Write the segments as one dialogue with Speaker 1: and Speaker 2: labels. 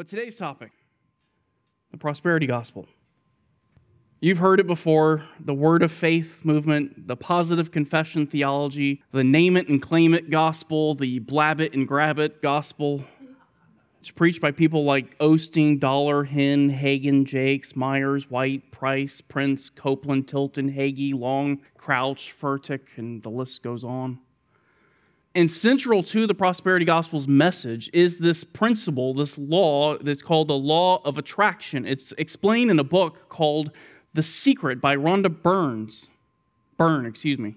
Speaker 1: But today's topic the prosperity gospel. You've heard it before the word of faith movement, the positive confession theology, the name it and claim it gospel, the blab it and grab it gospel. It's preached by people like Osteen, Dollar, Hinn, Hagin, Jakes, Myers, White, Price, Prince, Copeland, Tilton, Hagee, Long, Crouch, Furtick, and the list goes on. And central to the prosperity gospel's message is this principle, this law that's called the law of attraction. It's explained in a book called The Secret by Rhonda Burns. Byrne, excuse me.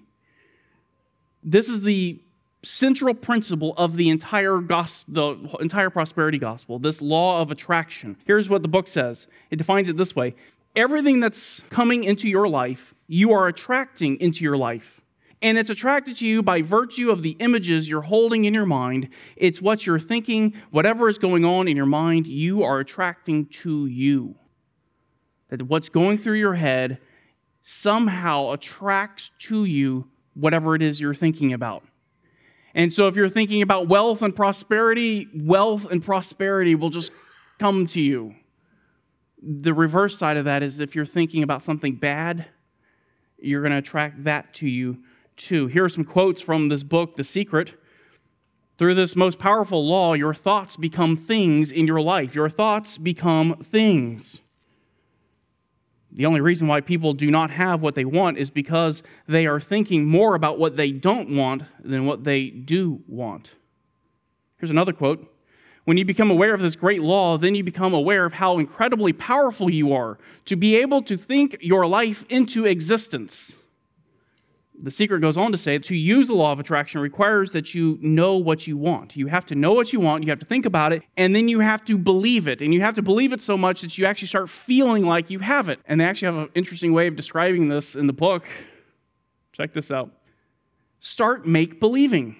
Speaker 1: This is the central principle of the entire gospel, the entire prosperity gospel, this law of attraction. Here's what the book says. It defines it this way. Everything that's coming into your life, you are attracting into your life. And it's attracted to you by virtue of the images you're holding in your mind. It's what you're thinking, whatever is going on in your mind, you are attracting to you. That what's going through your head somehow attracts to you whatever it is you're thinking about. And so if you're thinking about wealth and prosperity, wealth and prosperity will just come to you. The reverse side of that is if you're thinking about something bad, you're going to attract that to you too. Here are some quotes from this book, The Secret. Through this most powerful law, your thoughts become things in your life. Your thoughts become things. The only reason why people do not have what they want is because they are thinking more about what they don't want than what they do want. Here's another quote When you become aware of this great law, then you become aware of how incredibly powerful you are to be able to think your life into existence. The secret goes on to say to use the law of attraction requires that you know what you want. You have to know what you want, you have to think about it, and then you have to believe it. And you have to believe it so much that you actually start feeling like you have it. And they actually have an interesting way of describing this in the book. Check this out. Start make believing.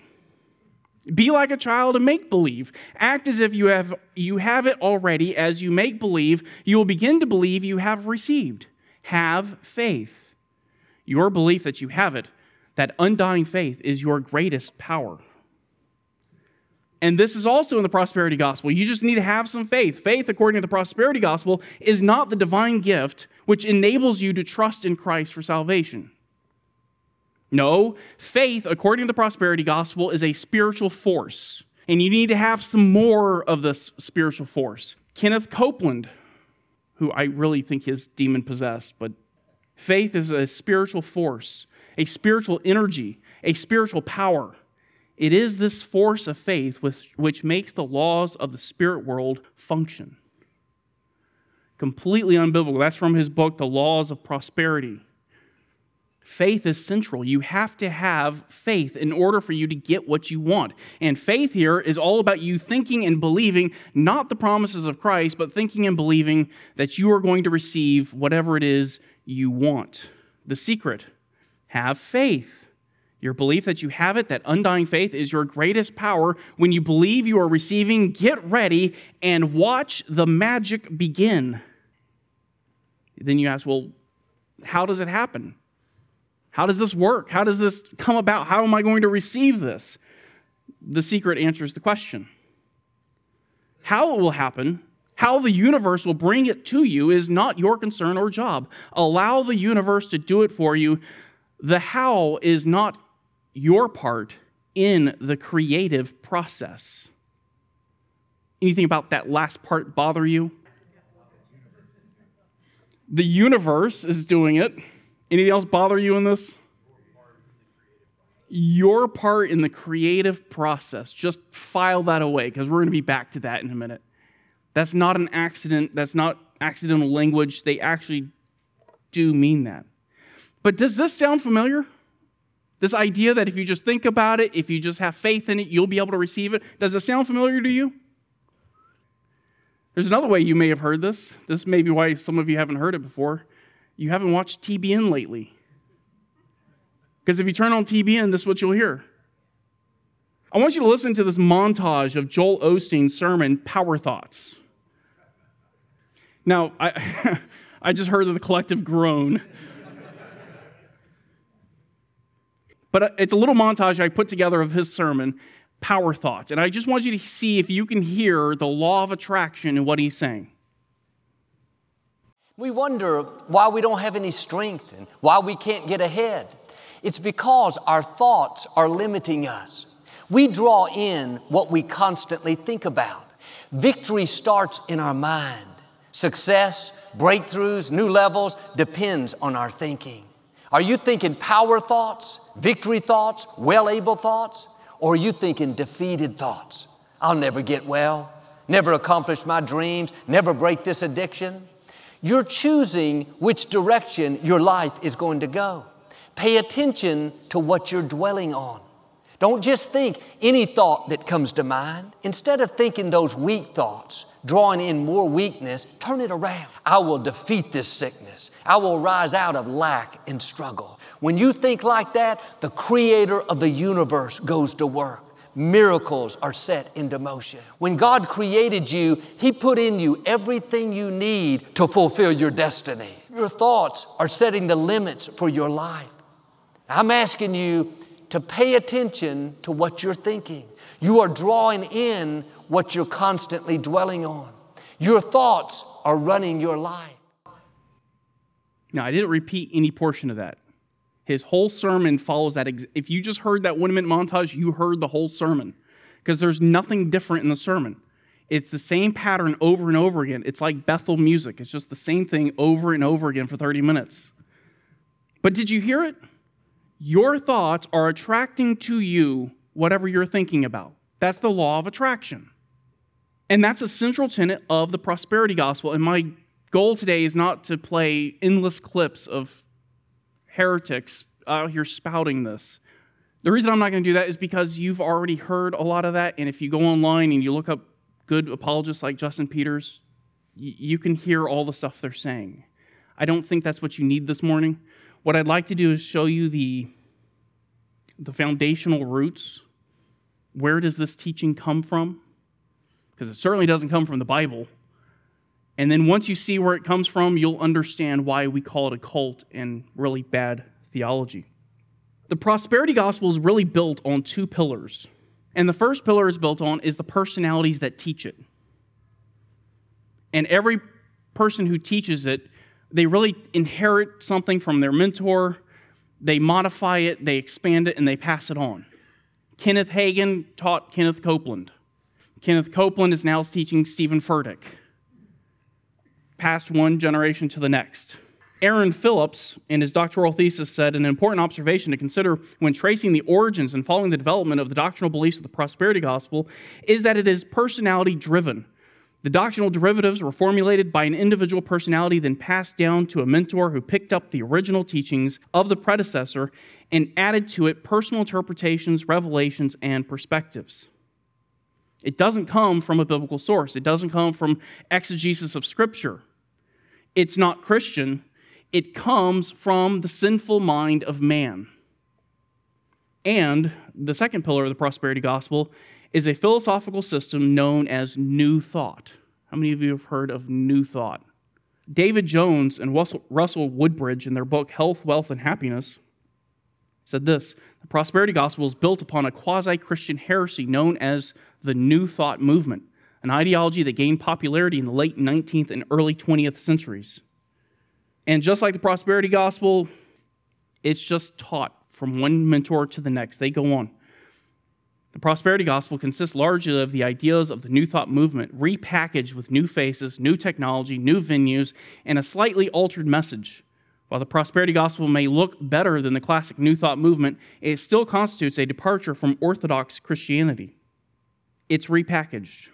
Speaker 1: Be like a child and make believe. Act as if you have, you have it already. As you make believe, you will begin to believe you have received. Have faith. Your belief that you have it, that undying faith, is your greatest power. And this is also in the prosperity gospel. You just need to have some faith. Faith, according to the prosperity gospel, is not the divine gift which enables you to trust in Christ for salvation. No, faith, according to the prosperity gospel, is a spiritual force. And you need to have some more of this spiritual force. Kenneth Copeland, who I really think is demon possessed, but Faith is a spiritual force, a spiritual energy, a spiritual power. It is this force of faith which, which makes the laws of the spirit world function. Completely unbiblical. That's from his book, The Laws of Prosperity. Faith is central. You have to have faith in order for you to get what you want. And faith here is all about you thinking and believing not the promises of Christ, but thinking and believing that you are going to receive whatever it is you want. The secret have faith. Your belief that you have it, that undying faith, is your greatest power. When you believe you are receiving, get ready and watch the magic begin. Then you ask, well, how does it happen? How does this work? How does this come about? How am I going to receive this? The secret answers the question. How it will happen how the universe will bring it to you is not your concern or job. Allow the universe to do it for you. The how is not your part in the creative process. Anything about that last part bother you? The universe is doing it. Anything else bother you in this? Your part in the creative process. Just file that away because we're going to be back to that in a minute. That's not an accident. That's not accidental language. They actually do mean that. But does this sound familiar? This idea that if you just think about it, if you just have faith in it, you'll be able to receive it. Does it sound familiar to you? There's another way you may have heard this. This may be why some of you haven't heard it before. You haven't watched TBN lately. Because if you turn on TBN, this is what you'll hear. I want you to listen to this montage of Joel Osteen's sermon, Power Thoughts. Now, I, I just heard the collective groan. but uh, it's a little montage I put together of his sermon. power thoughts. And I just want you to see if you can hear the law of attraction in what he's saying.
Speaker 2: We wonder why we don't have any strength and why we can't get ahead. It's because our thoughts are limiting us. We draw in what we constantly think about. Victory starts in our mind. Success, breakthroughs, new levels depends on our thinking. Are you thinking power thoughts, victory thoughts, well able thoughts? Or are you thinking defeated thoughts? I'll never get well, never accomplish my dreams, never break this addiction. You're choosing which direction your life is going to go. Pay attention to what you're dwelling on. Don't just think any thought that comes to mind. Instead of thinking those weak thoughts, drawing in more weakness, turn it around. I will defeat this sickness. I will rise out of lack and struggle. When you think like that, the creator of the universe goes to work. Miracles are set into motion. When God created you, He put in you everything you need to fulfill your destiny. Your thoughts are setting the limits for your life. I'm asking you to pay attention to what you're thinking. You are drawing in what you're constantly dwelling on. Your thoughts are running your life.
Speaker 1: Now, I didn't repeat any portion of that. His whole sermon follows that. Ex- if you just heard that one minute montage, you heard the whole sermon because there's nothing different in the sermon. It's the same pattern over and over again. It's like Bethel music, it's just the same thing over and over again for 30 minutes. But did you hear it? Your thoughts are attracting to you whatever you're thinking about. That's the law of attraction. And that's a central tenet of the prosperity gospel. And my goal today is not to play endless clips of heretics out here spouting this. The reason I'm not going to do that is because you've already heard a lot of that. And if you go online and you look up good apologists like Justin Peters, you can hear all the stuff they're saying. I don't think that's what you need this morning. What I'd like to do is show you the, the foundational roots. Where does this teaching come from? Because it certainly doesn't come from the Bible. And then once you see where it comes from, you'll understand why we call it a cult and really bad theology. The prosperity gospel is really built on two pillars. And the first pillar is built on is the personalities that teach it. And every person who teaches it they really inherit something from their mentor, they modify it, they expand it, and they pass it on. Kenneth Hagin taught Kenneth Copeland. Kenneth Copeland is now teaching Steven Furtick, passed one generation to the next. Aaron Phillips, in his doctoral thesis, said an important observation to consider when tracing the origins and following the development of the doctrinal beliefs of the prosperity gospel is that it is personality driven the doctrinal derivatives were formulated by an individual personality, then passed down to a mentor who picked up the original teachings of the predecessor and added to it personal interpretations, revelations, and perspectives. It doesn't come from a biblical source, it doesn't come from exegesis of Scripture. It's not Christian, it comes from the sinful mind of man. And the second pillar of the prosperity gospel is a philosophical system known as New Thought. How many of you have heard of New Thought? David Jones and Russell Woodbridge, in their book Health, Wealth, and Happiness, said this The prosperity gospel is built upon a quasi Christian heresy known as the New Thought movement, an ideology that gained popularity in the late 19th and early 20th centuries. And just like the prosperity gospel, it's just taught from one mentor to the next. They go on. The prosperity gospel consists largely of the ideas of the New Thought movement, repackaged with new faces, new technology, new venues, and a slightly altered message. While the prosperity gospel may look better than the classic New Thought movement, it still constitutes a departure from Orthodox Christianity. It's repackaged.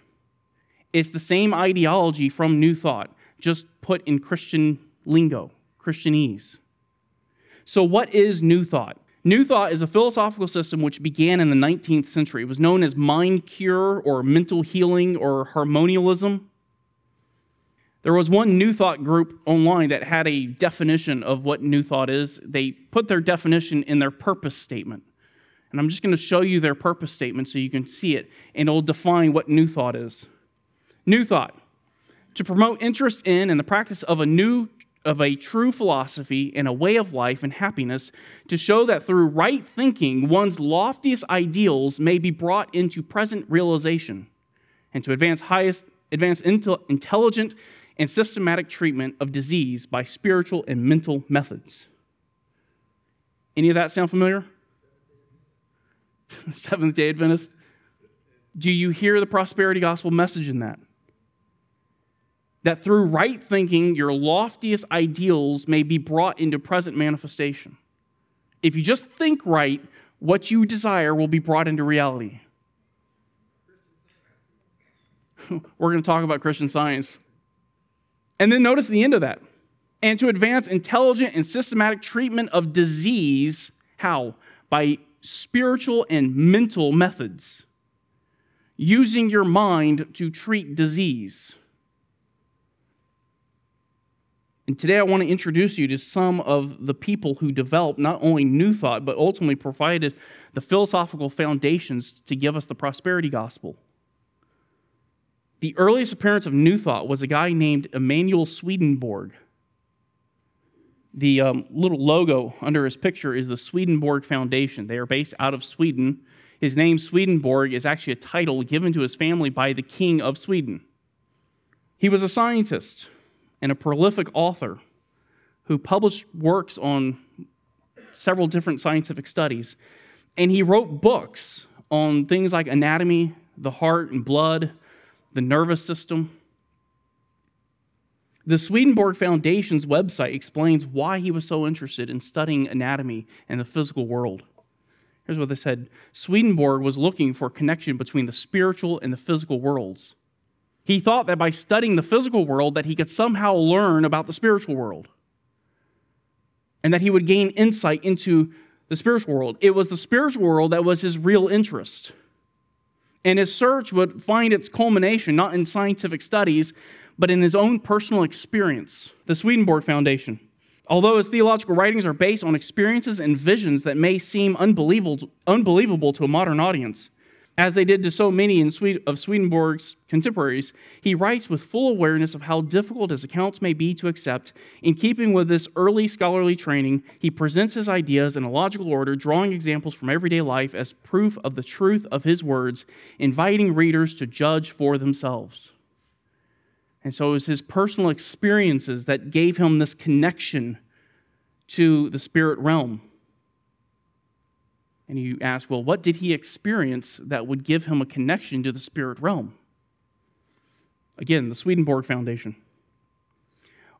Speaker 1: It's the same ideology from New Thought, just put in Christian lingo, Christianese. So, what is New Thought? New Thought is a philosophical system which began in the 19th century. It was known as mind cure or mental healing or harmonialism. There was one New Thought group online that had a definition of what New Thought is. They put their definition in their purpose statement. And I'm just going to show you their purpose statement so you can see it, and it'll define what New Thought is. New Thought to promote interest in and the practice of a new of a true philosophy and a way of life and happiness to show that through right thinking, one's loftiest ideals may be brought into present realization and to advance highest advance intelligent and systematic treatment of disease by spiritual and mental methods. Any of that sound familiar? Seventh day Adventist? Do you hear the prosperity gospel message in that? That through right thinking, your loftiest ideals may be brought into present manifestation. If you just think right, what you desire will be brought into reality. We're going to talk about Christian science. And then notice the end of that. And to advance intelligent and systematic treatment of disease, how? By spiritual and mental methods. Using your mind to treat disease. And today I want to introduce you to some of the people who developed not only New Thought, but ultimately provided the philosophical foundations to give us the prosperity gospel. The earliest appearance of New Thought was a guy named Emanuel Swedenborg. The um, little logo under his picture is the Swedenborg Foundation. They are based out of Sweden. His name, Swedenborg, is actually a title given to his family by the King of Sweden. He was a scientist and a prolific author who published works on several different scientific studies. And he wrote books on things like anatomy, the heart and blood, the nervous system. The Swedenborg Foundation's website explains why he was so interested in studying anatomy and the physical world. Here's what they said Swedenborg was looking for a connection between the spiritual and the physical worlds. He thought that by studying the physical world that he could somehow learn about the spiritual world and that he would gain insight into the spiritual world. It was the spiritual world that was his real interest. And his search would find its culmination not in scientific studies, but in his own personal experience. The Swedenborg Foundation. Although his theological writings are based on experiences and visions that may seem unbelievable, unbelievable to a modern audience, as they did to so many of Swedenborg's contemporaries, he writes with full awareness of how difficult his accounts may be to accept. In keeping with this early scholarly training, he presents his ideas in a logical order, drawing examples from everyday life as proof of the truth of his words, inviting readers to judge for themselves. And so it was his personal experiences that gave him this connection to the spirit realm. And you ask, well, what did he experience that would give him a connection to the spirit realm? Again, the Swedenborg Foundation.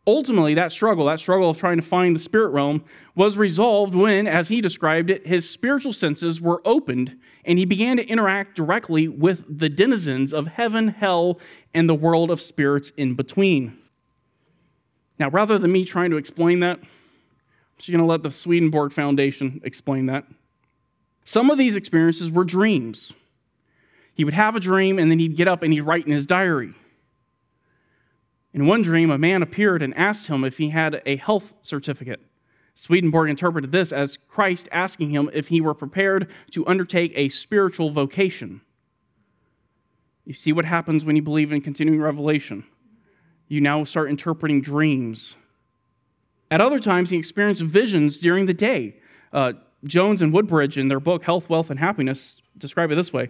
Speaker 1: Ultimately, that struggle, that struggle of trying to find the spirit realm, was resolved when, as he described it, his spiritual senses were opened and he began to interact directly with the denizens of heaven, hell, and the world of spirits in between. Now, rather than me trying to explain that, I'm just going to let the Swedenborg Foundation explain that. Some of these experiences were dreams. He would have a dream and then he'd get up and he'd write in his diary. In one dream, a man appeared and asked him if he had a health certificate. Swedenborg interpreted this as Christ asking him if he were prepared to undertake a spiritual vocation. You see what happens when you believe in continuing revelation. You now start interpreting dreams. At other times, he experienced visions during the day. Uh, Jones and Woodbridge, in their book Health, Wealth, and Happiness, describe it this way.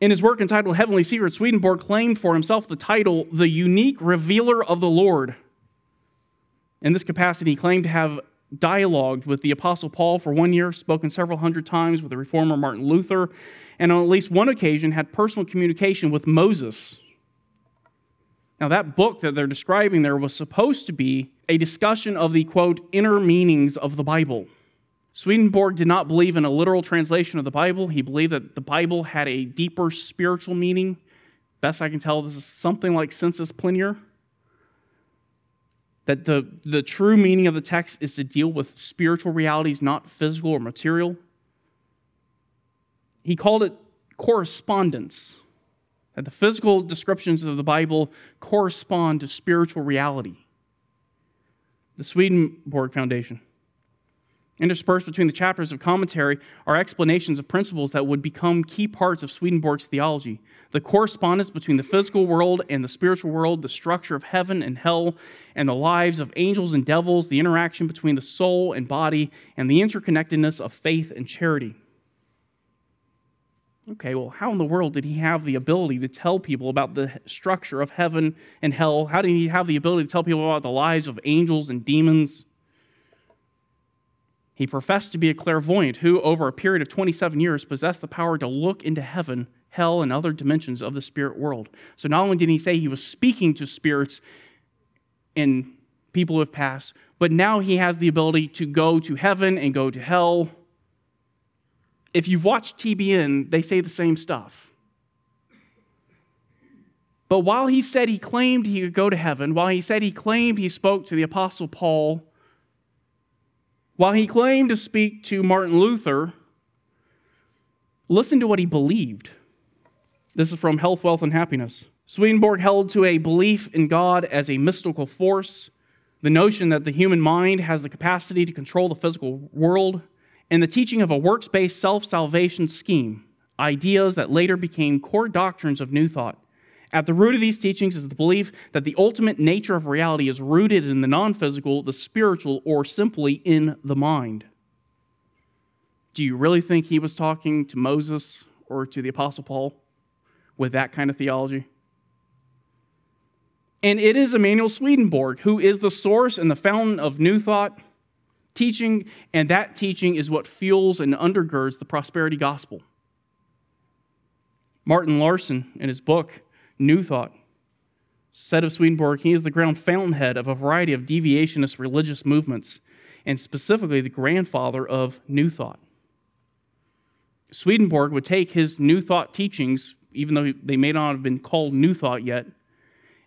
Speaker 1: In his work entitled Heavenly Secrets, Swedenborg claimed for himself the title, The Unique Revealer of the Lord. In this capacity, he claimed to have dialogued with the Apostle Paul for one year, spoken several hundred times with the reformer Martin Luther, and on at least one occasion had personal communication with Moses. Now, that book that they're describing there was supposed to be a discussion of the quote, inner meanings of the Bible. Swedenborg did not believe in a literal translation of the Bible. He believed that the Bible had a deeper spiritual meaning. Best I can tell, this is something like sensus plenior. That the, the true meaning of the text is to deal with spiritual realities, not physical or material. He called it correspondence that the physical descriptions of the Bible correspond to spiritual reality. The Swedenborg Foundation. Interspersed between the chapters of commentary are explanations of principles that would become key parts of Swedenborg's theology. The correspondence between the physical world and the spiritual world, the structure of heaven and hell, and the lives of angels and devils, the interaction between the soul and body, and the interconnectedness of faith and charity. Okay, well, how in the world did he have the ability to tell people about the structure of heaven and hell? How did he have the ability to tell people about the lives of angels and demons? He professed to be a clairvoyant who, over a period of 27 years, possessed the power to look into heaven, hell, and other dimensions of the spirit world. So not only did he say he was speaking to spirits and people who have passed, but now he has the ability to go to heaven and go to hell. If you've watched TBN, they say the same stuff. But while he said he claimed he could go to heaven, while he said he claimed he spoke to the Apostle Paul, while he claimed to speak to Martin Luther, listen to what he believed. This is from Health, Wealth, and Happiness. Swedenborg held to a belief in God as a mystical force, the notion that the human mind has the capacity to control the physical world, and the teaching of a works based self salvation scheme, ideas that later became core doctrines of New Thought. At the root of these teachings is the belief that the ultimate nature of reality is rooted in the non physical, the spiritual, or simply in the mind. Do you really think he was talking to Moses or to the Apostle Paul with that kind of theology? And it is Emanuel Swedenborg who is the source and the fountain of new thought teaching, and that teaching is what fuels and undergirds the prosperity gospel. Martin Larson, in his book, New Thought. Said of Swedenborg, he is the ground fountainhead of a variety of deviationist religious movements, and specifically the grandfather of New Thought. Swedenborg would take his New Thought teachings, even though they may not have been called New Thought yet,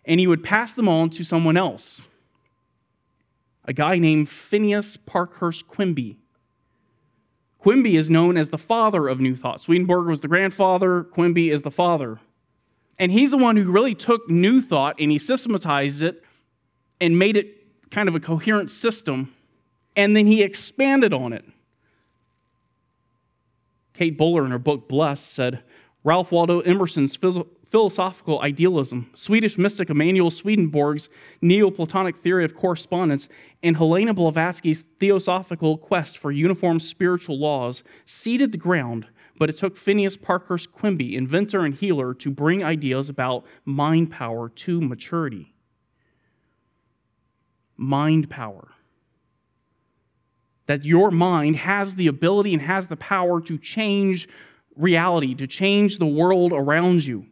Speaker 1: and he would pass them on to someone else, a guy named Phineas Parkhurst Quimby. Quimby is known as the father of New Thought. Swedenborg was the grandfather, Quimby is the father. And he's the one who really took New Thought and he systematized it and made it kind of a coherent system. And then he expanded on it. Kate Bowler, in her book Blessed, said Ralph Waldo Emerson's philosophical idealism, Swedish mystic Emanuel Swedenborg's Neoplatonic theory of correspondence, and Helena Blavatsky's theosophical quest for uniform spiritual laws seeded the ground but it took Phineas Parkhurst Quimby, inventor and healer, to bring ideas about mind power to maturity. Mind power. That your mind has the ability and has the power to change reality, to change the world around you.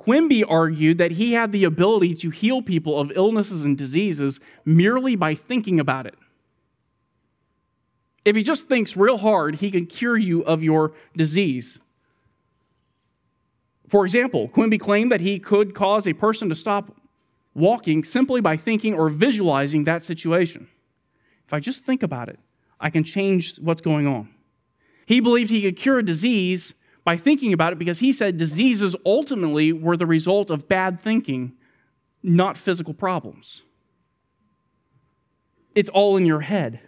Speaker 1: Quimby argued that he had the ability to heal people of illnesses and diseases merely by thinking about it. If he just thinks real hard, he can cure you of your disease. For example, Quimby claimed that he could cause a person to stop walking simply by thinking or visualizing that situation. If I just think about it, I can change what's going on. He believed he could cure a disease by thinking about it because he said diseases ultimately were the result of bad thinking, not physical problems. It's all in your head.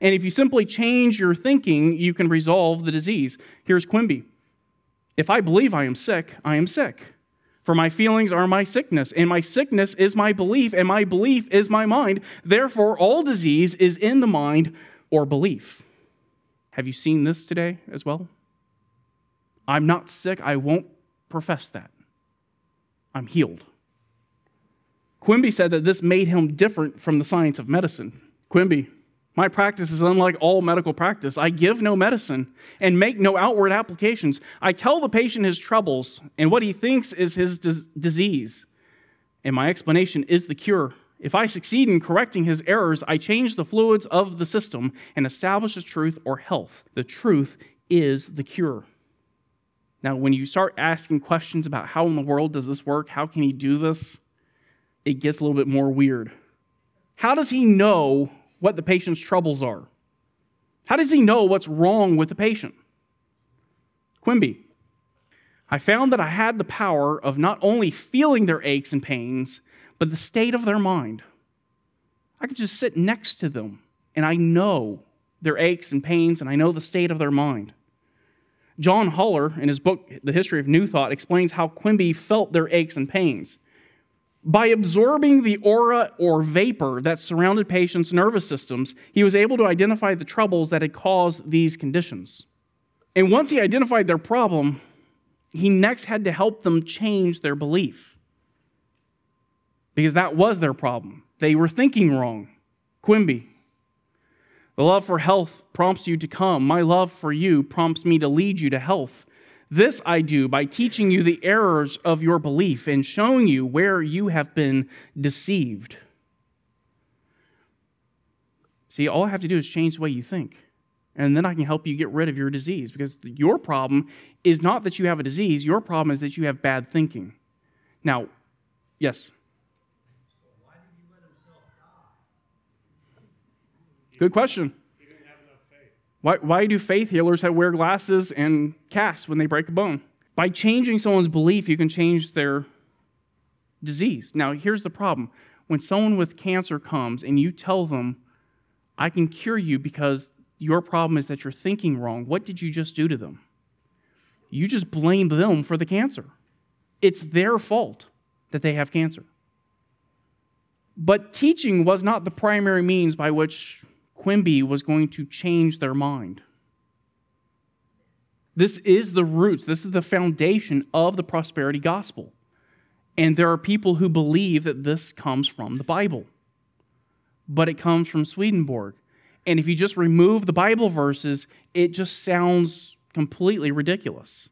Speaker 1: And if you simply change your thinking, you can resolve the disease. Here's Quimby If I believe I am sick, I am sick. For my feelings are my sickness, and my sickness is my belief, and my belief is my mind. Therefore, all disease is in the mind or belief. Have you seen this today as well? I'm not sick. I won't profess that. I'm healed. Quimby said that this made him different from the science of medicine. Quimby, my practice is unlike all medical practice. I give no medicine and make no outward applications. I tell the patient his troubles and what he thinks is his dis- disease. And my explanation is the cure. If I succeed in correcting his errors, I change the fluids of the system and establish the truth or health. The truth is the cure. Now, when you start asking questions about how in the world does this work, how can he do this, it gets a little bit more weird. How does he know what the patient's troubles are? How does he know what's wrong with the patient? Quimby, I found that I had the power of not only feeling their aches and pains, but the state of their mind. I could just sit next to them and I know their aches and pains, and I know the state of their mind. John Haller, in his book, The History of New Thought, explains how Quimby felt their aches and pains. By absorbing the aura or vapor that surrounded patients' nervous systems, he was able to identify the troubles that had caused these conditions. And once he identified their problem, he next had to help them change their belief. Because that was their problem. They were thinking wrong. Quimby. The love for health prompts you to come. My love for you prompts me to lead you to health. This I do by teaching you the errors of your belief and showing you where you have been deceived. See, all I have to do is change the way you think. And then I can help you get rid of your disease because your problem is not that you have a disease, your problem is that you have bad thinking. Now, yes? Good question. Why, why do faith healers wear glasses and casts when they break a bone? By changing someone's belief, you can change their disease. Now, here's the problem. When someone with cancer comes and you tell them, I can cure you because your problem is that you're thinking wrong, what did you just do to them? You just blamed them for the cancer. It's their fault that they have cancer. But teaching was not the primary means by which Quimby was going to change their mind. This is the roots, this is the foundation of the prosperity gospel. And there are people who believe that this comes from the Bible, but it comes from Swedenborg. And if you just remove the Bible verses, it just sounds completely ridiculous.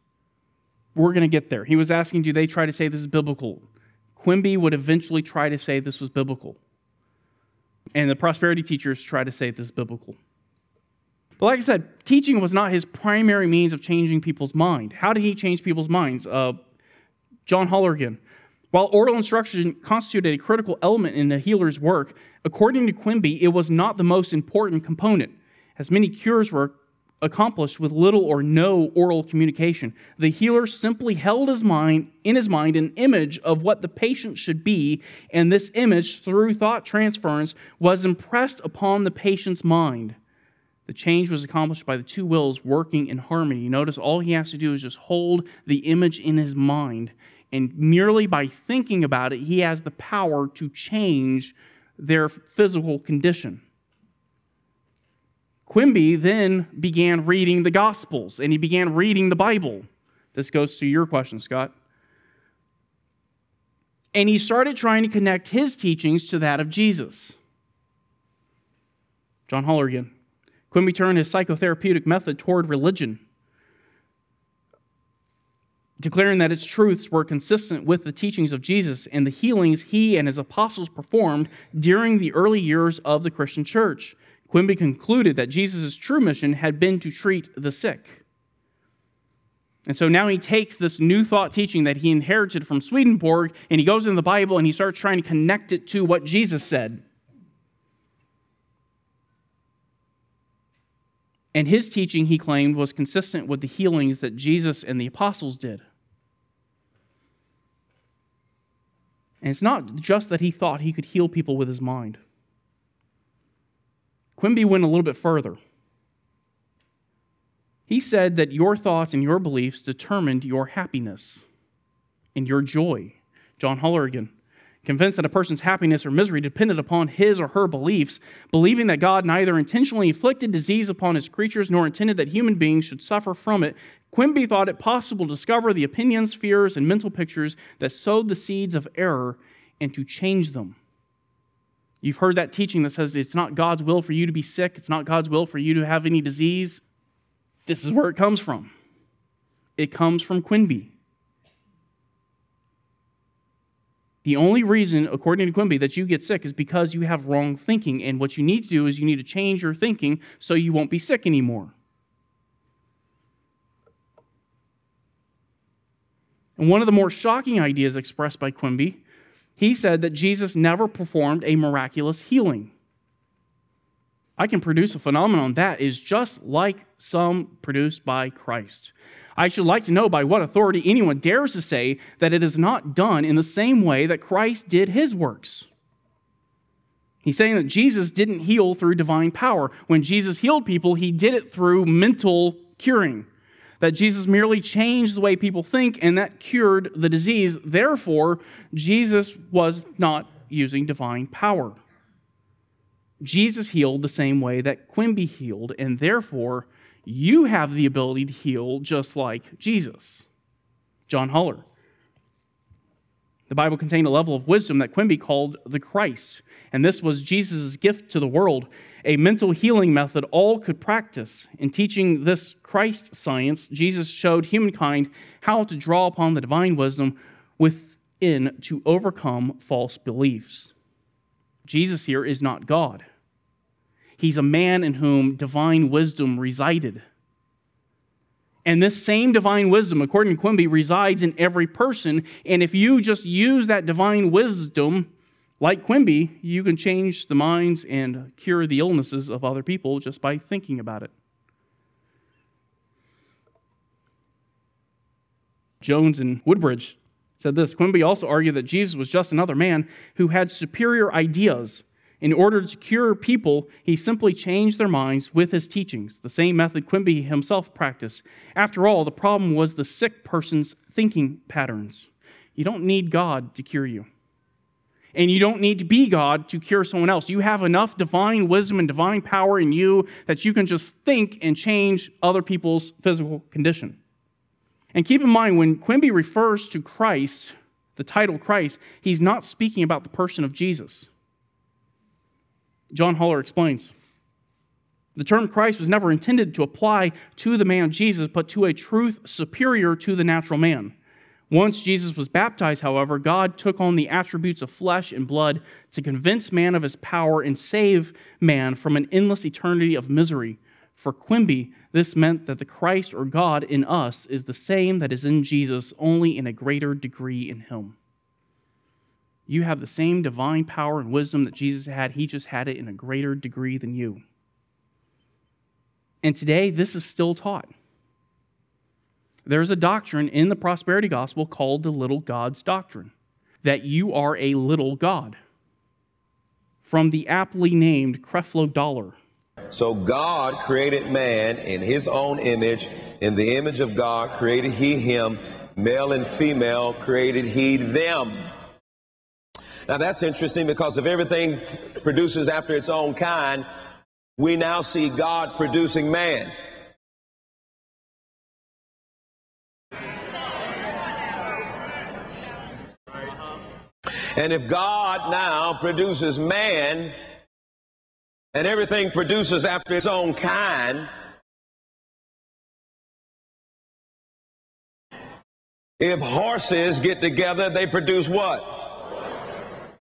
Speaker 1: We're going to get there. He was asking, do they try to say this is biblical? Quimby would eventually try to say this was biblical. And the prosperity teachers try to say this is biblical. But like I said, teaching was not his primary means of changing people's mind. How did he change people's minds? Uh, John Haller again. While oral instruction constituted a critical element in the healer's work, according to Quimby, it was not the most important component, as many cures were accomplished with little or no oral communication. The healer simply held his mind in his mind an image of what the patient should be, and this image, through thought transference, was impressed upon the patient's mind. The change was accomplished by the two wills working in harmony. Notice all he has to do is just hold the image in his mind, and merely by thinking about it, he has the power to change their physical condition. Quimby then began reading the Gospels and he began reading the Bible. This goes to your question, Scott. And he started trying to connect his teachings to that of Jesus. John Haller again. Quimby turned his psychotherapeutic method toward religion, declaring that its truths were consistent with the teachings of Jesus and the healings he and his apostles performed during the early years of the Christian church. Quimby concluded that Jesus' true mission had been to treat the sick. And so now he takes this new thought teaching that he inherited from Swedenborg and he goes into the Bible and he starts trying to connect it to what Jesus said. And his teaching, he claimed, was consistent with the healings that Jesus and the apostles did. And it's not just that he thought he could heal people with his mind. Quimby went a little bit further. He said that your thoughts and your beliefs determined your happiness and your joy. John Haller again. Convinced that a person's happiness or misery depended upon his or her beliefs, believing that God neither intentionally inflicted disease upon his creatures nor intended that human beings should suffer from it, Quimby thought it possible to discover the opinions, fears, and mental pictures that sowed the seeds of error and to change them. You've heard that teaching that says it's not God's will for you to be sick, it's not God's will for you to have any disease. This is where it comes from. It comes from Quimby. The only reason, according to Quimby, that you get sick is because you have wrong thinking. And what you need to do is you need to change your thinking so you won't be sick anymore. And one of the more shocking ideas expressed by Quimby he said that Jesus never performed a miraculous healing. I can produce a phenomenon that is just like some produced by Christ. I should like to know by what authority anyone dares to say that it is not done in the same way that Christ did his works. He's saying that Jesus didn't heal through divine power. When Jesus healed people, he did it through mental curing. That Jesus merely changed the way people think and that cured the disease. Therefore, Jesus was not using divine power. Jesus healed the same way that Quimby healed, and therefore, you have the ability to heal just like Jesus. John Haller. The Bible contained a level of wisdom that Quimby called the Christ, and this was Jesus' gift to the world, a mental healing method all could practice. In teaching this Christ science, Jesus showed humankind how to draw upon the divine wisdom within to overcome false beliefs. Jesus here is not God. He's a man in whom divine wisdom resided. And this same divine wisdom, according to Quimby, resides in every person. And if you just use that divine wisdom, like Quimby, you can change the minds and cure the illnesses of other people just by thinking about it. Jones and Woodbridge said this Quimby also argued that Jesus was just another man who had superior ideas in order to cure people, he simply changed their minds with his teachings, the same method Quimby himself practiced. After all, the problem was the sick person's thinking patterns. You don't need God to cure you. And you don't need to be God to cure someone else. You have enough divine wisdom and divine power in you that you can just think and change other people's physical condition. And keep in mind, when Quimby refers to Christ, the title Christ, he's not speaking about the person of Jesus. John Haller explains the term Christ was never intended to apply to the man Jesus, but to a truth superior to the natural man. Once Jesus was baptized, however, God took on the attributes of flesh and blood to convince man of his power and save man from an endless eternity of misery. For Quimby, this meant that the Christ or God in us is the same that is in Jesus, only in a greater degree in him. You have the same divine power and wisdom that Jesus had. He just had it in a greater degree than you. And today, this is still taught. There's a doctrine in the prosperity gospel called the little God's doctrine that you are a little God. From the aptly named Creflo Dollar.
Speaker 3: So God created man in his own image. In the image of God created he him. Male and female created he them. Now that's interesting because if everything produces after its own kind, we now see God producing man. And if God now produces man, and everything produces after its own kind, if horses get together, they produce what?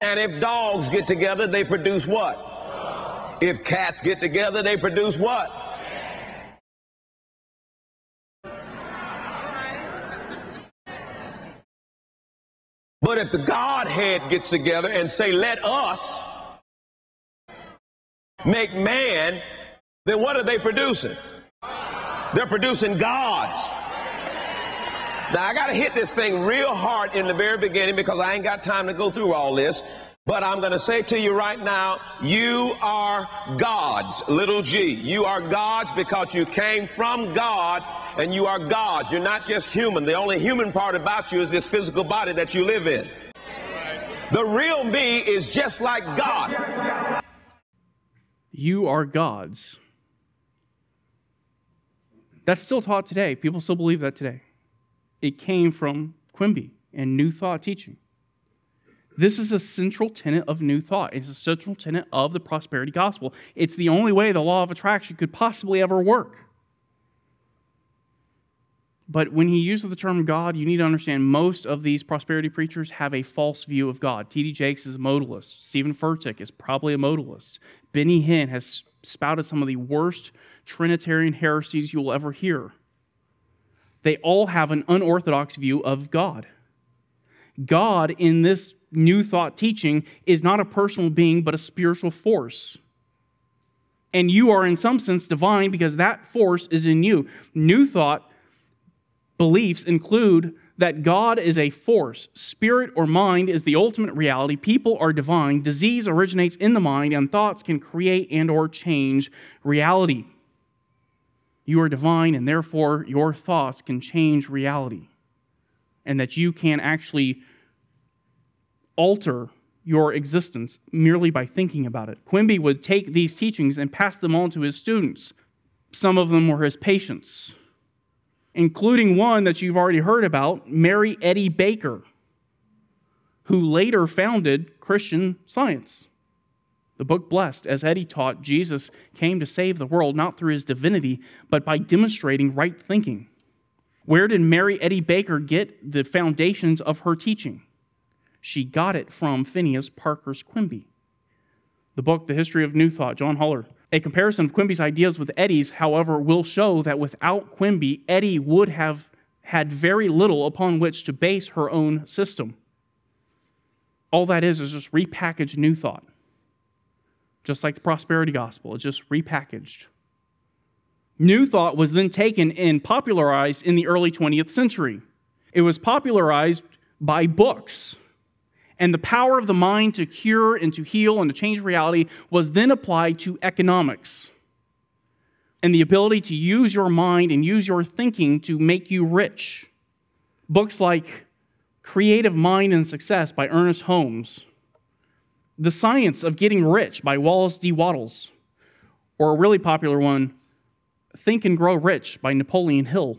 Speaker 3: And if dogs get together, they produce what? If cats get together, they produce what? But if the Godhead gets together and say, let us make man, then what are they producing? They're producing gods. Now, I got to hit this thing real hard in the very beginning because I ain't got time to go through all this. But I'm going to say to you right now, you are gods, little g. You are gods because you came from God and you are gods. You're not just human. The only human part about you is this physical body that you live in. The real me is just like God.
Speaker 1: You are gods. That's still taught today. People still believe that today it came from Quimby and New Thought teaching. This is a central tenet of New Thought. It's a central tenet of the prosperity gospel. It's the only way the law of attraction could possibly ever work. But when he uses the term God, you need to understand most of these prosperity preachers have a false view of God. T.D. Jakes is a modalist. Steven Furtick is probably a modalist. Benny Hinn has spouted some of the worst Trinitarian heresies you will ever hear they all have an unorthodox view of God. God, in this new thought teaching, is not a personal being, but a spiritual force. And you are, in some sense, divine because that force is in you. New thought beliefs include that God is a force, spirit or mind is the ultimate reality, people are divine, disease originates in the mind, and thoughts can create and or change reality. You are divine, and therefore your thoughts can change reality. And that you can actually alter your existence merely by thinking about it. Quimby would take these teachings and pass them on to his students. Some of them were his patients, including one that you've already heard about, Mary Eddy Baker, who later founded Christian Science. The book Blessed, as Eddy taught, Jesus came to save the world not through his divinity, but by demonstrating right thinking. Where did Mary Eddy Baker get the foundations of her teaching? She got it from Phineas Parkhurst Quimby. The book, The History of New Thought, John Haller. A comparison of Quimby's ideas with Eddy's, however, will show that without Quimby, Eddie would have had very little upon which to base her own system. All that is is just repackaged New Thought. Just like the prosperity gospel, it's just repackaged. New Thought was then taken and popularized in the early 20th century. It was popularized by books and the power of the mind to cure and to heal and to change reality was then applied to economics. And the ability to use your mind and use your thinking to make you rich. Books like Creative Mind and Success by Ernest Holmes, The Science of Getting Rich by Wallace D. Wattles, or a really popular one, Think and Grow Rich by Napoleon Hill.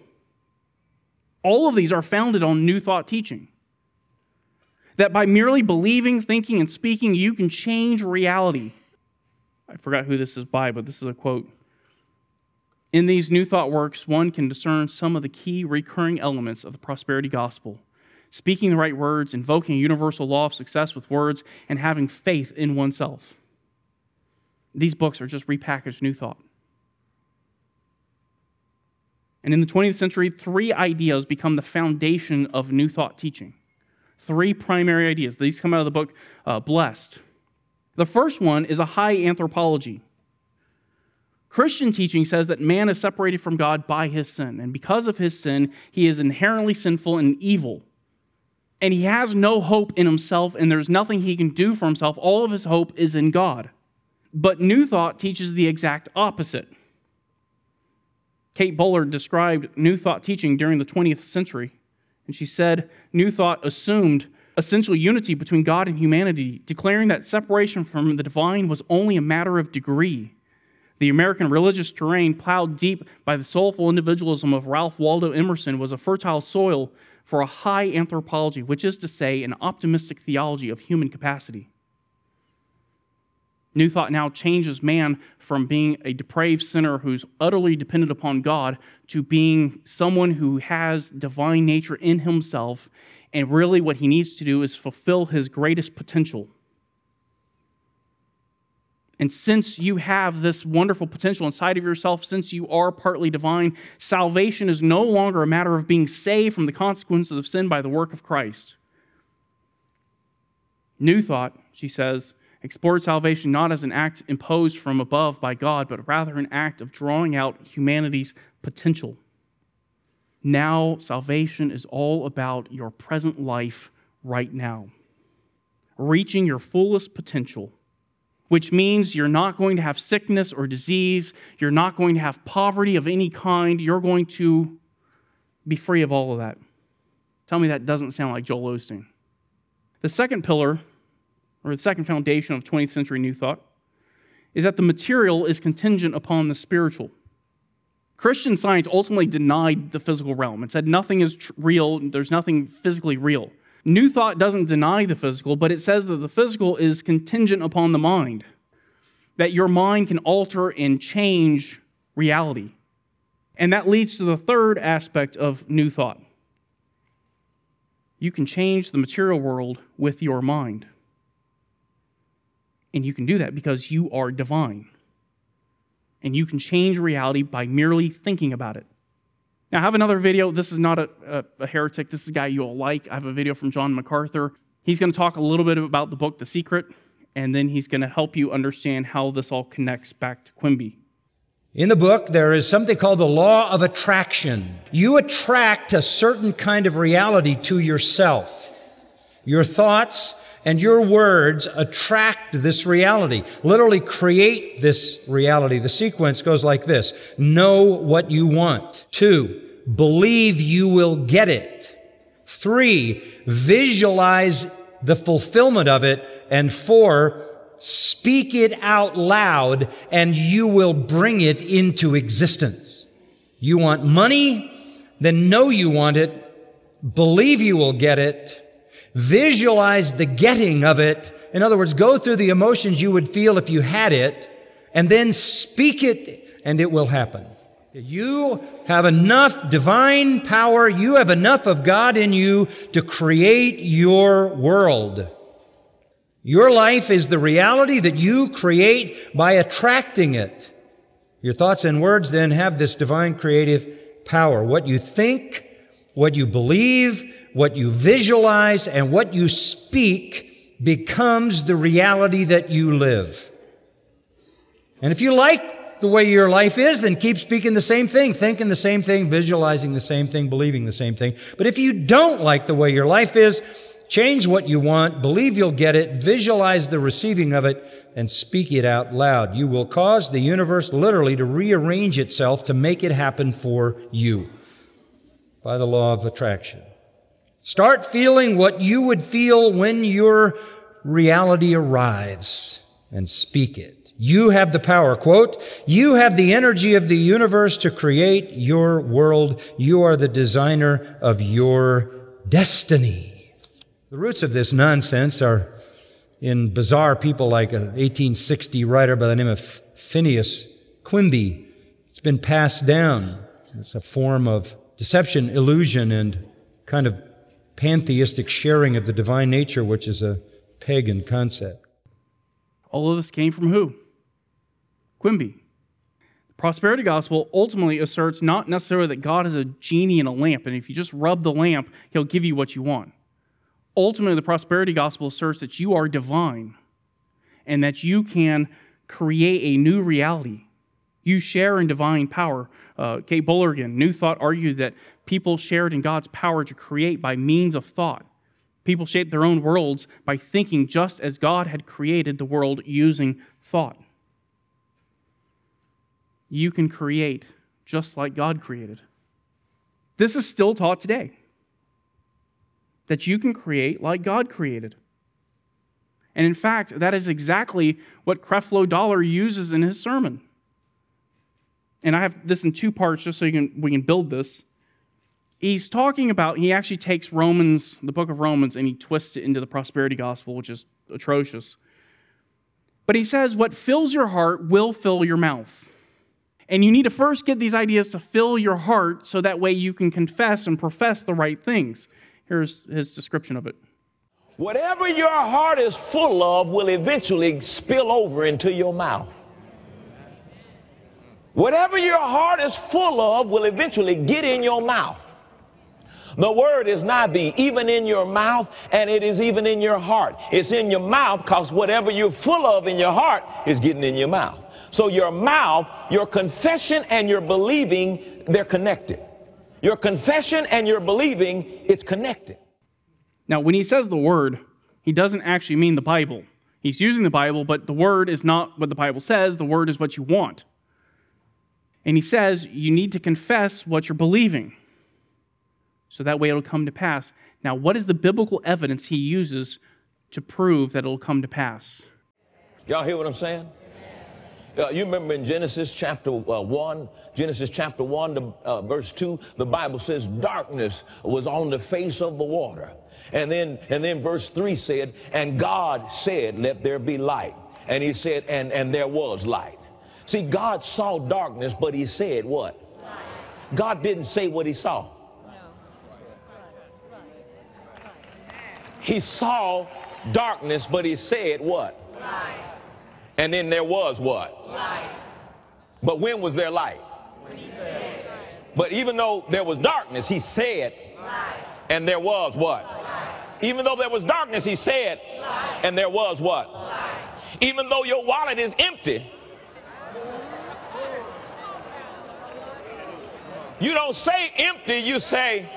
Speaker 1: All of these are founded on New Thought teaching that by merely believing, thinking, and speaking, you can change reality. I forgot who this is by, but this is a quote. In these New Thought works, one can discern some of the key recurring elements of the prosperity gospel speaking the right words, invoking a universal law of success with words, and having faith in oneself. These books are just repackaged New Thought. And in the 20th century, three ideas become the foundation of New Thought teaching three primary ideas. These come out of the book uh, Blessed. The first one is a high anthropology. Christian teaching says that man is separated from God by his sin, and because of his sin, he is inherently sinful and evil. And he has no hope in himself, and there's nothing he can do for himself. All of his hope is in God. But New Thought teaches the exact opposite. Kate Bowler described New Thought teaching during the 20th century. And she said, New Thought assumed essential unity between God and humanity, declaring that separation from the divine was only a matter of degree. The American religious terrain, plowed deep by the soulful individualism of Ralph Waldo Emerson, was a fertile soil for a high anthropology, which is to say, an optimistic theology of human capacity. New Thought now changes man from being a depraved sinner who's utterly dependent upon God to being someone who has divine nature in himself, and really what he needs to do is fulfill his greatest potential. And since you have this wonderful potential inside of yourself, since you are partly divine, salvation is no longer a matter of being saved from the consequences of sin by the work of Christ. New Thought, she says, explored salvation not as an act imposed from above by God, but rather an act of drawing out humanity's potential. Now, salvation is all about your present life right now, reaching your fullest potential, which means you're not going to have sickness or disease, you're not going to have poverty of any kind, you're going to be free of all of that. Tell me that doesn't sound like Joel Osteen. The second pillar or the second foundation of 20th century New Thought, is that the material is contingent upon the spiritual. Christian science ultimately denied the physical realm and said nothing is real, there's nothing physically real. New Thought doesn't deny the physical, but it says that the physical is contingent upon the mind, that your mind can alter and change reality. And that leads to the third aspect of New Thought. You can change the material world with your mind. And you can do that because you are divine. And you can change reality by merely thinking about it. Now, I have another video. This is not a, a, a heretic. This is a guy you'll like. I have a video from John MacArthur. He's going to talk a little bit about the book, The Secret, and then he's going to help you understand how this all connects back to Quimby.
Speaker 4: In the book, there is something called the law of attraction. You attract a certain kind of reality to yourself. Your thoughts and your words attract this reality, literally create this reality. The sequence goes like this. Know what you want. Two, believe you will get it. Three, visualize the fulfillment of it. And four, speak it out loud and you will bring it into existence. You want money? Then know you want it. Believe you will get it. Visualize the getting of it. In other words, go through the emotions you would feel if you had it and then speak it and it will happen. You have enough divine power. You have enough of God in you to create your world. Your life is the reality that you create by attracting it. Your thoughts and words then have this divine creative power. What you think, what you believe, what you visualize, and what you speak becomes the reality that you live. And if you like the way your life is, then keep speaking the same thing, thinking the same thing, visualizing the same thing, believing the same thing. But if you don't like the way your life is, change what you want, believe you'll get it, visualize the receiving of it, and speak it out loud. You will cause the universe literally to rearrange itself to make it happen for you by the law of attraction. Start feeling what you would feel when your reality arrives and speak it. You have the power. Quote, you have the energy of the universe to create your world. You are the designer of your destiny. The roots of this nonsense are in bizarre people like an 1860 writer by the name of Phineas Quimby. It's been passed down. It's a form of deception, illusion, and kind of pantheistic sharing of the divine nature, which is a pagan concept.
Speaker 1: All of this came from who? Quimby. The prosperity gospel ultimately asserts not necessarily that God is a genie in a lamp, and if you just rub the lamp, he'll give you what you want. Ultimately, the prosperity gospel asserts that you are divine and that you can create a new reality. You share in divine power. Uh, Kate Bowler again, New Thought, argued that people shared in God's power to create by means of thought. People shaped their own worlds by thinking just as God had created the world using thought. You can create just like God created. This is still taught today that you can create like God created. And in fact, that is exactly what Creflo Dollar uses in his sermon. And I have this in two parts just so you can, we can build this he's talking about, he actually takes Romans, the book of Romans, and he twists it into the prosperity gospel, which is atrocious. But he says, What fills your heart will fill your mouth. And you need to first get these ideas to fill your heart so that way you can confess and profess the right things. Here's his description of it.
Speaker 3: Whatever your heart is full of will eventually spill over into your mouth. Whatever your heart is full of will eventually get in your mouth. The word is not thee, even in your mouth, and it is even in your heart. It's in your mouth because whatever you're full of in your heart is getting in your mouth. So your mouth, your confession and your believing, they're connected. Your confession and your believing, it's connected.
Speaker 1: Now, when he says the word, he doesn't actually mean the Bible. He's using the Bible, but the word is not what the Bible says. The word is what you want. And he says you need to confess what you're believing so that way it'll come to pass. Now, what is the biblical evidence he uses to prove that it'll come to pass?
Speaker 3: Y'all hear what I'm saying? Uh, you remember in Genesis chapter uh, 1, Genesis chapter 1 to uh, verse 2, the Bible says darkness was on the face of the water. And then, and then verse 3 said, and God said, let there be light. And he said, and, and there was light. See, God saw darkness, but he said what? God didn't say what he saw. He saw darkness, but he said what? Light. And then there was what? Light. But when was there light? But even though there was darkness, he said, light. and there was what? Even though there was darkness, he said, and there was what? Even though your wallet is empty, You don't say empty, you say,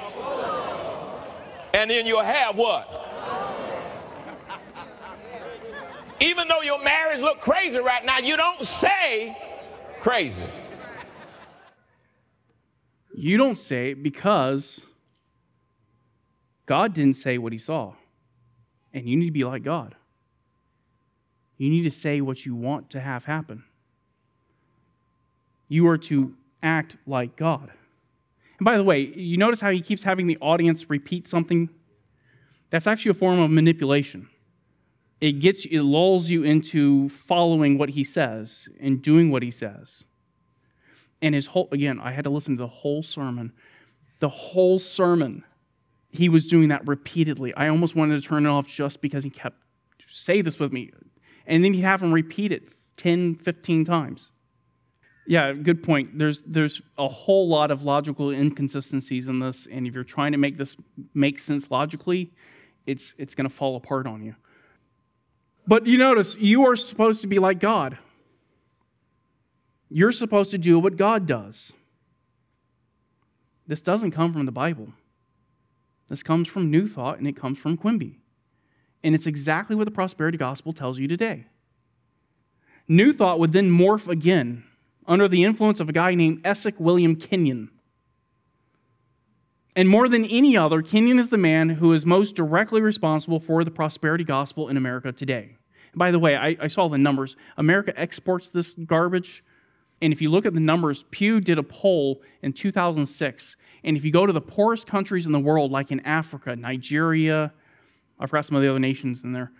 Speaker 3: and then you'll have what? Even though your marriage look crazy right now, you don't say crazy.
Speaker 1: You don't say because God didn't say what he saw. And you need to be like God. You need to say what you want to have happen. You are to act like God. And by the way, you notice how he keeps having the audience repeat something? That's actually a form of manipulation. It gets it lulls you into following what he says and doing what he says. And his whole again, I had to listen to the whole sermon. The whole sermon he was doing that repeatedly. I almost wanted to turn it off just because he kept say this with me. And then he'd have him repeat it 10, 15 times. Yeah, good point. There's there's a whole lot of logical inconsistencies in this, and if you're trying to make this make sense logically, it's it's going to fall apart on you. But you notice you are supposed to be like God. You're supposed to do what God does. This doesn't come from the Bible. This comes from New Thought and it comes from Quimby. And it's exactly what the prosperity gospel tells you today. New Thought would then morph again under the influence of a guy named Essek William Kenyon. And more than any other, Kenyon is the man who is most directly responsible for the prosperity gospel in America today. And by the way, I, I, saw the numbers. America exports this garbage. And if you look at the numbers, Pew did a poll in 2006. And if you go to the poorest countries in the world, like in Africa, Nigeria, I forgot some of the other nations in there,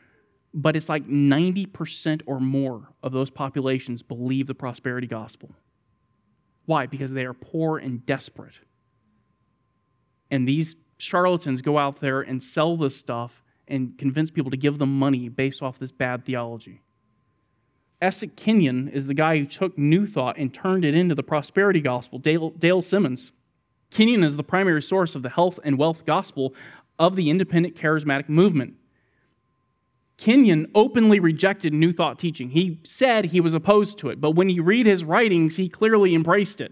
Speaker 1: but it's like 90% or more of those populations believe the prosperity gospel. Why? Because they are poor and desperate. And these charlatans go out there and sell this stuff and convince people to give them money based off this bad theology. Essek Kenyon is the guy who took New Thought and turned it into the prosperity gospel. Dale, Dale Simmons. Kenyon is the primary source of the health and wealth gospel of the independent charismatic movement. Kenyon openly rejected New Thought teaching. He said he was opposed to it, but when you read his writings, he clearly embraced it.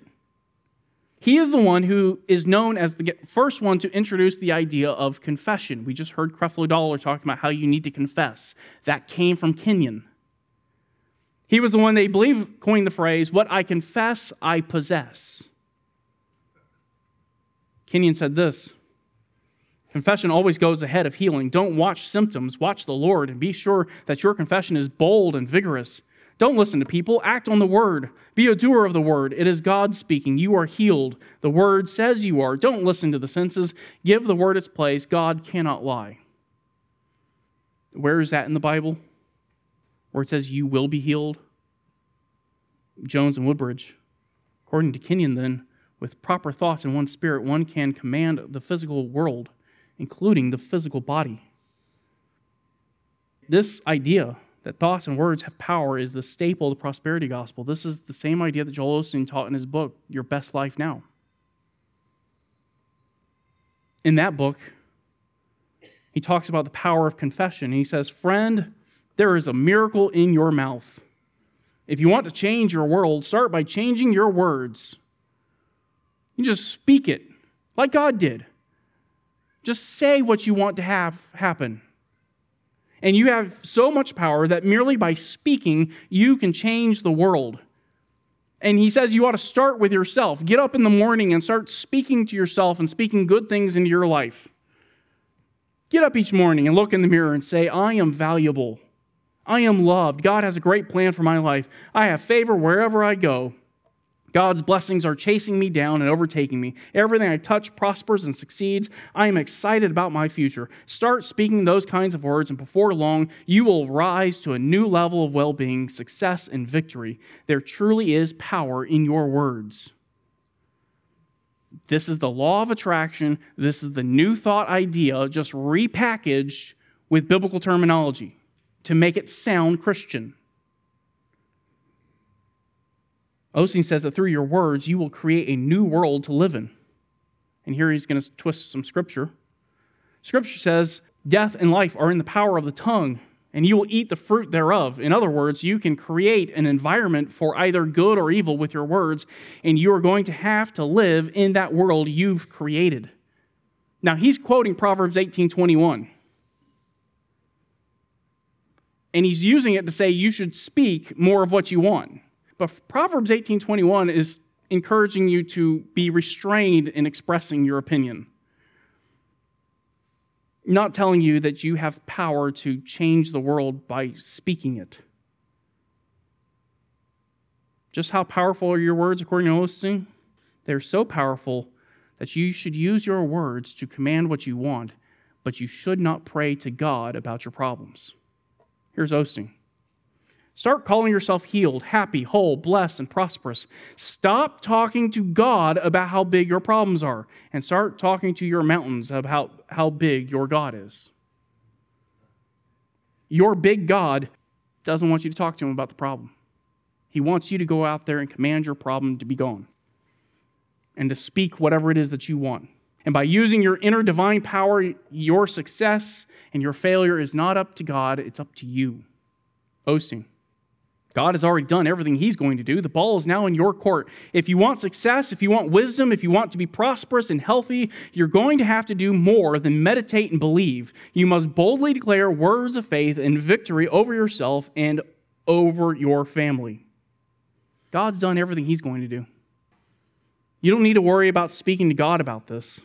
Speaker 1: He is the one who is known as the first one to introduce the idea of confession. We just heard Creflo Dollar talking about how you need to confess. That came from Kenyon. He was the one they believe coined the phrase, What I confess, I possess. Kenyon said this Confession always goes ahead of healing. Don't watch symptoms, watch the Lord, and be sure that your confession is bold and vigorous. Don't listen to people. Act on the word. Be a doer of the word. It is God speaking. You are healed. The word says you are. Don't listen to the senses. Give the word its place. God cannot lie. Where is that in the Bible? Where it says you will be healed? Jones and Woodbridge. According to Kenyon, then, with proper thoughts in one spirit, one can command the physical world, including the physical body. This idea that thoughts and words have power is the staple of the prosperity gospel. This is the same idea that Joel Osteen taught in his book, Your Best Life Now. In that book, he talks about the power of confession. He says, Friend, there is a miracle in your mouth. If you want to change your world, start by changing your words. You just speak it like God did. Just say what you want to have happen. And you have so much power that merely by speaking, you can change the world. And he says you ought to start with yourself. Get up in the morning and start speaking to yourself and speaking good things into your life. Get up each morning and look in the mirror and say, I am valuable. I am loved. God has a great plan for my life. I have favor wherever I go. God's blessings are chasing me down and overtaking me. Everything I touch prospers and succeeds. I am excited about my future. Start speaking those kinds of words, and before long, you will rise to a new level of well being, success, and victory. There truly is power in your words. This is the law of attraction. This is the new thought idea, just repackaged with biblical terminology to make it sound Christian. Osteen says that through your words, you will create a new world to live in. And here he's going to twist some scripture. Scripture says, Death and life are in the power of the tongue. and you will eat the fruit thereof. In other words, you can create an environment for either good or evil with your words, and you are going to have to live in that world you've created. Now, he's quoting Proverbs 18:21. And he's using it to say you should speak more of what you want. But Proverbs 18:21 is encouraging you to be restrained in expressing your opinion not telling you that you have power to change the world by speaking it. Just how powerful are your words, according to Osteen? They're so powerful that you should use your words to command what you want, but you should not pray to God about your problems. Here's Osteen. Start calling yourself healed, happy, whole, blessed, and prosperous. Stop talking to God about how big your problems are and start talking to your mountains about how big your God is. Your big God doesn't want you to talk to him about the problem. He wants you to go out there and command your problem to be gone and to speak whatever it is that you want. And by using your inner divine power, your success and your failure is not up to God, it's up to you. Osteen. God has already done everything He's going to do. The ball is now in your court. If you want success, if you want wisdom, if you want to be prosperous and healthy, you're going to have to do more than meditate and believe. You must boldly declare words of faith and victory over yourself and over your family. God's done everything He's going to do. You don't need to worry about speaking to God about this.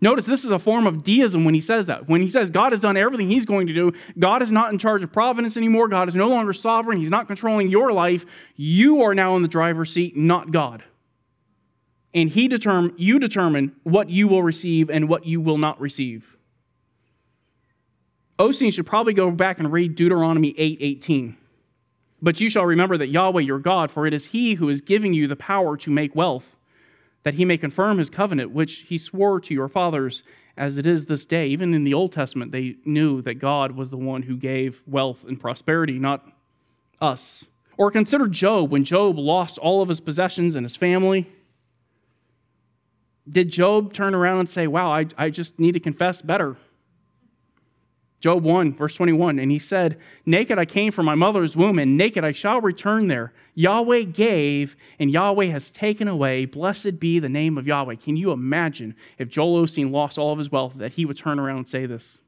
Speaker 1: Notice this is a form of deism when he says that. When he says God has done everything he's going to do, God is not in charge of providence anymore, God is no longer sovereign, he's not controlling your life. You are now in the driver's seat, not God. And he determine you determine what you will receive and what you will not receive. Osteen should probably go back and read Deuteronomy 8 18. But you shall remember that Yahweh your God, for it is he who is giving you the power to make wealth that he may confirm his covenant, which he swore to your fathers as it is this day. Even in the Old Testament, they knew that God was the one who gave wealth and prosperity, not us. Or consider Job when Job lost all of his possessions and his family. Did Job turn around and say, Wow, I, I just need to confess better? Job 1, verse 21, and he said, Naked I came from my mother's womb, and naked I shall return there. Yahweh gave, and Yahweh has taken away. Blessed be the name of Yahweh. Can you imagine if Joel Osteen lost all of his wealth, that he would turn around and say this?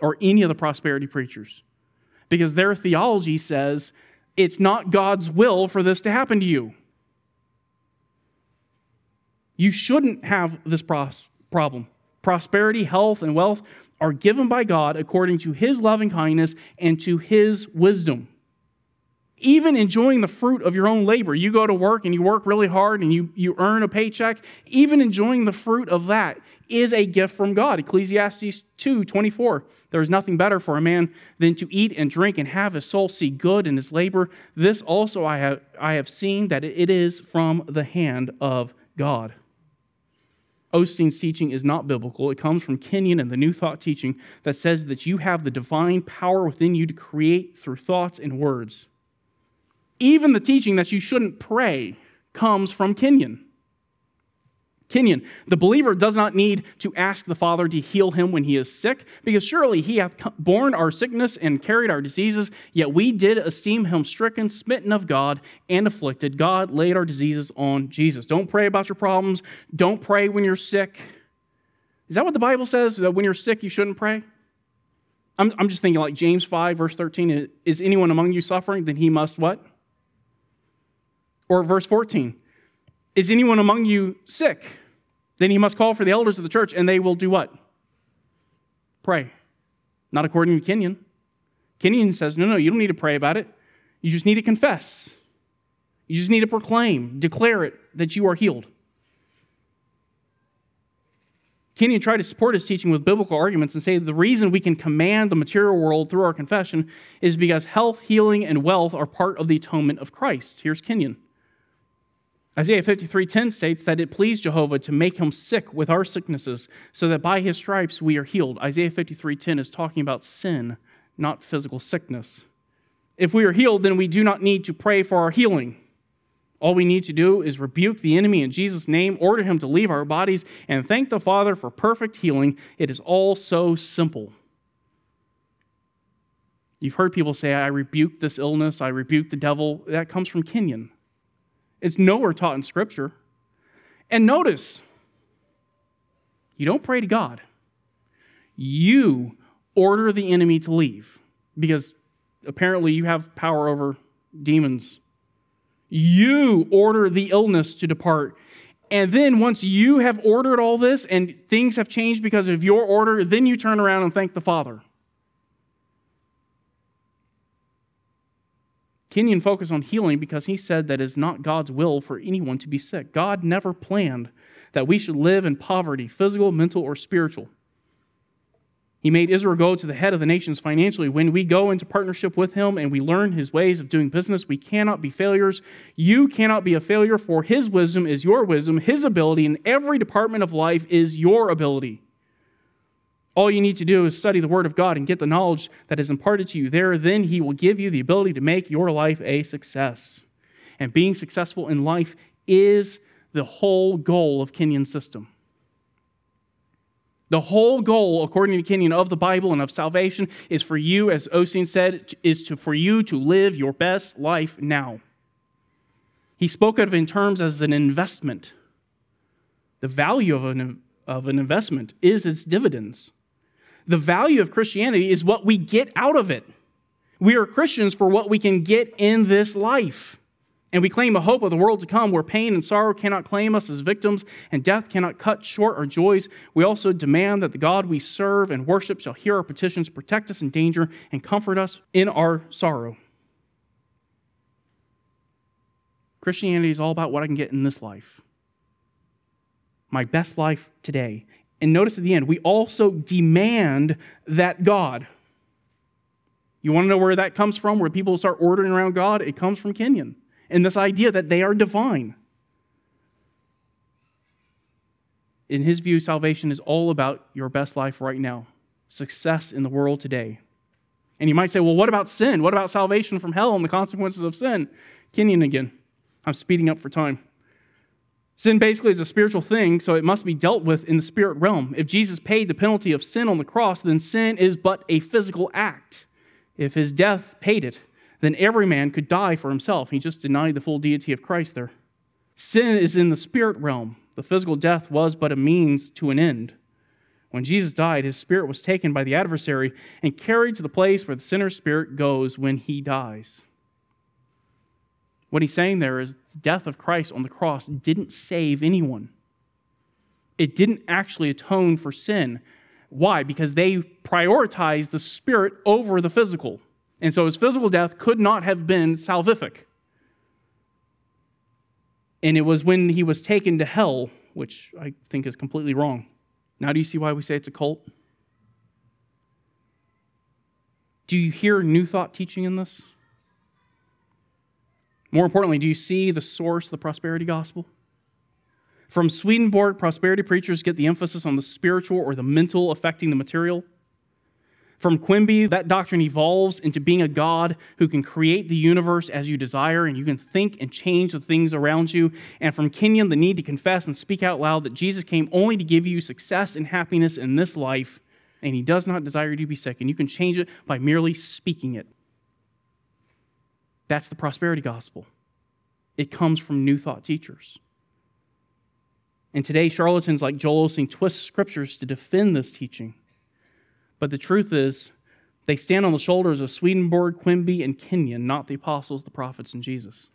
Speaker 1: Or any of the prosperity preachers? Because their theology says it's not God's will for this to happen to you. You shouldn't have this problem. Prosperity, health, and wealth are given by God according to his loving kindness and to his wisdom. Even enjoying the fruit of your own labor. You go to work and you work really hard and you, you earn a paycheck. Even enjoying the fruit of that is a gift from God. Ecclesiastes 2 24. There is nothing better for a man than to eat and drink and have his soul see good in his labor. This also I have, I have seen that it is from the hand of God. Osteen's teaching is not biblical. It comes from Kenyon and the New Thought teaching that says that you have the divine power within you to create through thoughts and words. Even the teaching that you shouldn't pray comes from Kenyon. Kenyon, the believer does not need to ask the Father to heal him when he is sick, because surely he hath borne our sickness and carried our diseases, yet we did esteem him stricken, smitten of God, and afflicted. God laid our diseases on Jesus. Don't pray about your problems. Don't pray when you're sick. Is that what the Bible says? That when you're sick, you shouldn't pray? I'm, I'm just thinking like James 5, verse 13. Is anyone among you suffering? Then he must what? Or verse 14. Is anyone among you sick? Then he must call for the elders of the church, and they will do what? Pray. Not according to Kenyon. Kenyon says, no, no, you don't need to pray about it. You just need to confess. You just need to proclaim, declare it that you are healed. Kenyon tried to support his teaching with biblical arguments and say the reason we can command the material world through our confession is because health, healing, and wealth are part of the atonement of Christ. Here's Kenyon. Isaiah 53:10 states that it pleased Jehovah to make him sick with our sicknesses so that by his stripes we are healed. Isaiah 53:10 is talking about sin, not physical sickness. If we are healed, then we do not need to pray for our healing. All we need to do is rebuke the enemy in Jesus' name, order him to leave our bodies, and thank the Father for perfect healing. It is all so simple. You've heard people say, I rebuke this illness, I rebuke the devil. That comes from Kenyon. It's nowhere taught in Scripture. And notice, you don't pray to God, you order the enemy to leave because apparently you have power over demons. You order the illness to depart. And then once you have ordered all this and things have changed because of your order, then you turn around and thank the Father. Kenyon focused on healing because he said that it is not God's will for anyone to be sick. God never planned that we should live in poverty, physical, mental, or spiritual. He made Israel go to the head of the nations financially. When we go into partnership with him and we learn his ways of doing business, we cannot be failures. You cannot be a failure, for his wisdom is your wisdom. His ability in every department of life is your ability. All you need to do is study the Word of God and get the knowledge that is imparted to you there. Then He will give you the ability to make your life a success. And being successful in life is the whole goal of Kenyon's system. The whole goal, according to Kenyon, of the Bible and of salvation is for you, as Osteen said, is to, for you to live your best life now. He spoke of it in terms as an investment. The value of an, of an investment is its dividends. The value of Christianity is what we get out of it. We are Christians for what we can get in this life. And we claim a hope of the world to come where pain and sorrow cannot claim us as victims and death cannot cut short our joys. We also demand that the God we serve and worship shall hear our petitions, protect us in danger, and comfort us in our sorrow. Christianity is all about what I can get in this life. My best life today. And notice at the end, we also demand that God. You want to know where that comes from, where people start ordering around God? It comes from Kenyon and this idea that they are divine. In his view, salvation is all about your best life right now, success in the world today. And you might say, well, what about sin? What about salvation from hell and the consequences of sin? Kenyon again. I'm speeding up for time. Sin basically is a spiritual thing, so it must be dealt with in the spirit realm. If Jesus paid the penalty of sin on the cross, then sin is but a physical act. If his death paid it, then every man could die for himself. He just denied the full deity of Christ there. Sin is in the spirit realm. The physical death was but a means to an end. When Jesus died, his spirit was taken by the adversary and carried to the place where the sinner's spirit goes when he dies. What he's saying there is the death of Christ on the cross didn't save anyone. It didn't actually atone for sin. Why? Because they prioritized the spirit over the physical. And so his physical death could not have been salvific. And it was when he was taken to hell, which I think is completely wrong. Now, do you see why we say it's a cult? Do you hear New Thought teaching in this? More importantly, do you see the source of the prosperity gospel? From Swedenborg, prosperity preachers get the emphasis on the spiritual or the mental affecting the material. From Quimby, that doctrine evolves into being a God who can create the universe as you desire and you can think and change the things around you. And from Kenyon, the need to confess and speak out loud that Jesus came only to give you success and happiness in this life, and he does not desire you to be sick, and you can change it by merely speaking it. That's the prosperity gospel. It comes from New Thought teachers. And today, charlatans like Joel Osteen twist scriptures to defend this teaching. But the truth is, they stand on the shoulders of Swedenborg, Quimby, and Kenyon, not the apostles, the prophets, and Jesus.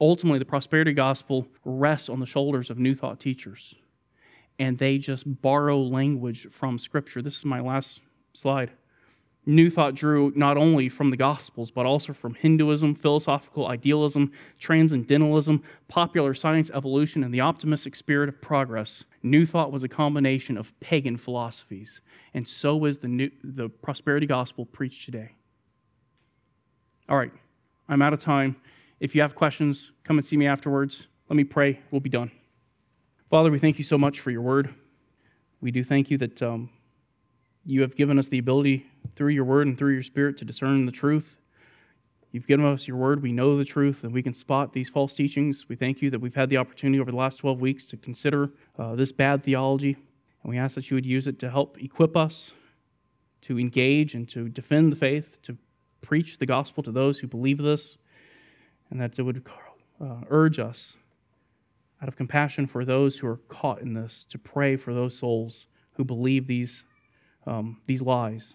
Speaker 1: Ultimately, the prosperity gospel rests on the shoulders of New Thought teachers, and they just borrow language from Scripture. This is my last slide. New Thought drew not only from the Gospels, but also from Hinduism, philosophical idealism, transcendentalism, popular science, evolution, and the optimistic spirit of progress. New Thought was a combination of pagan philosophies, and so is the, new, the prosperity gospel preached today. All right, I'm out of time. If you have questions, come and see me afterwards. Let me pray. We'll be done. Father, we thank you so much for your word. We do thank you that. Um, you have given us the ability through your word and through your spirit to discern the truth. You've given us your word. We know the truth and we can spot these false teachings. We thank you that we've had the opportunity over the last 12 weeks to consider uh, this bad theology. And we ask that you would use it to help equip us to engage and to defend the faith, to preach the gospel to those who believe this, and that it would uh, urge us, out of compassion for those who are caught in this, to pray for those souls who believe these, um, these lies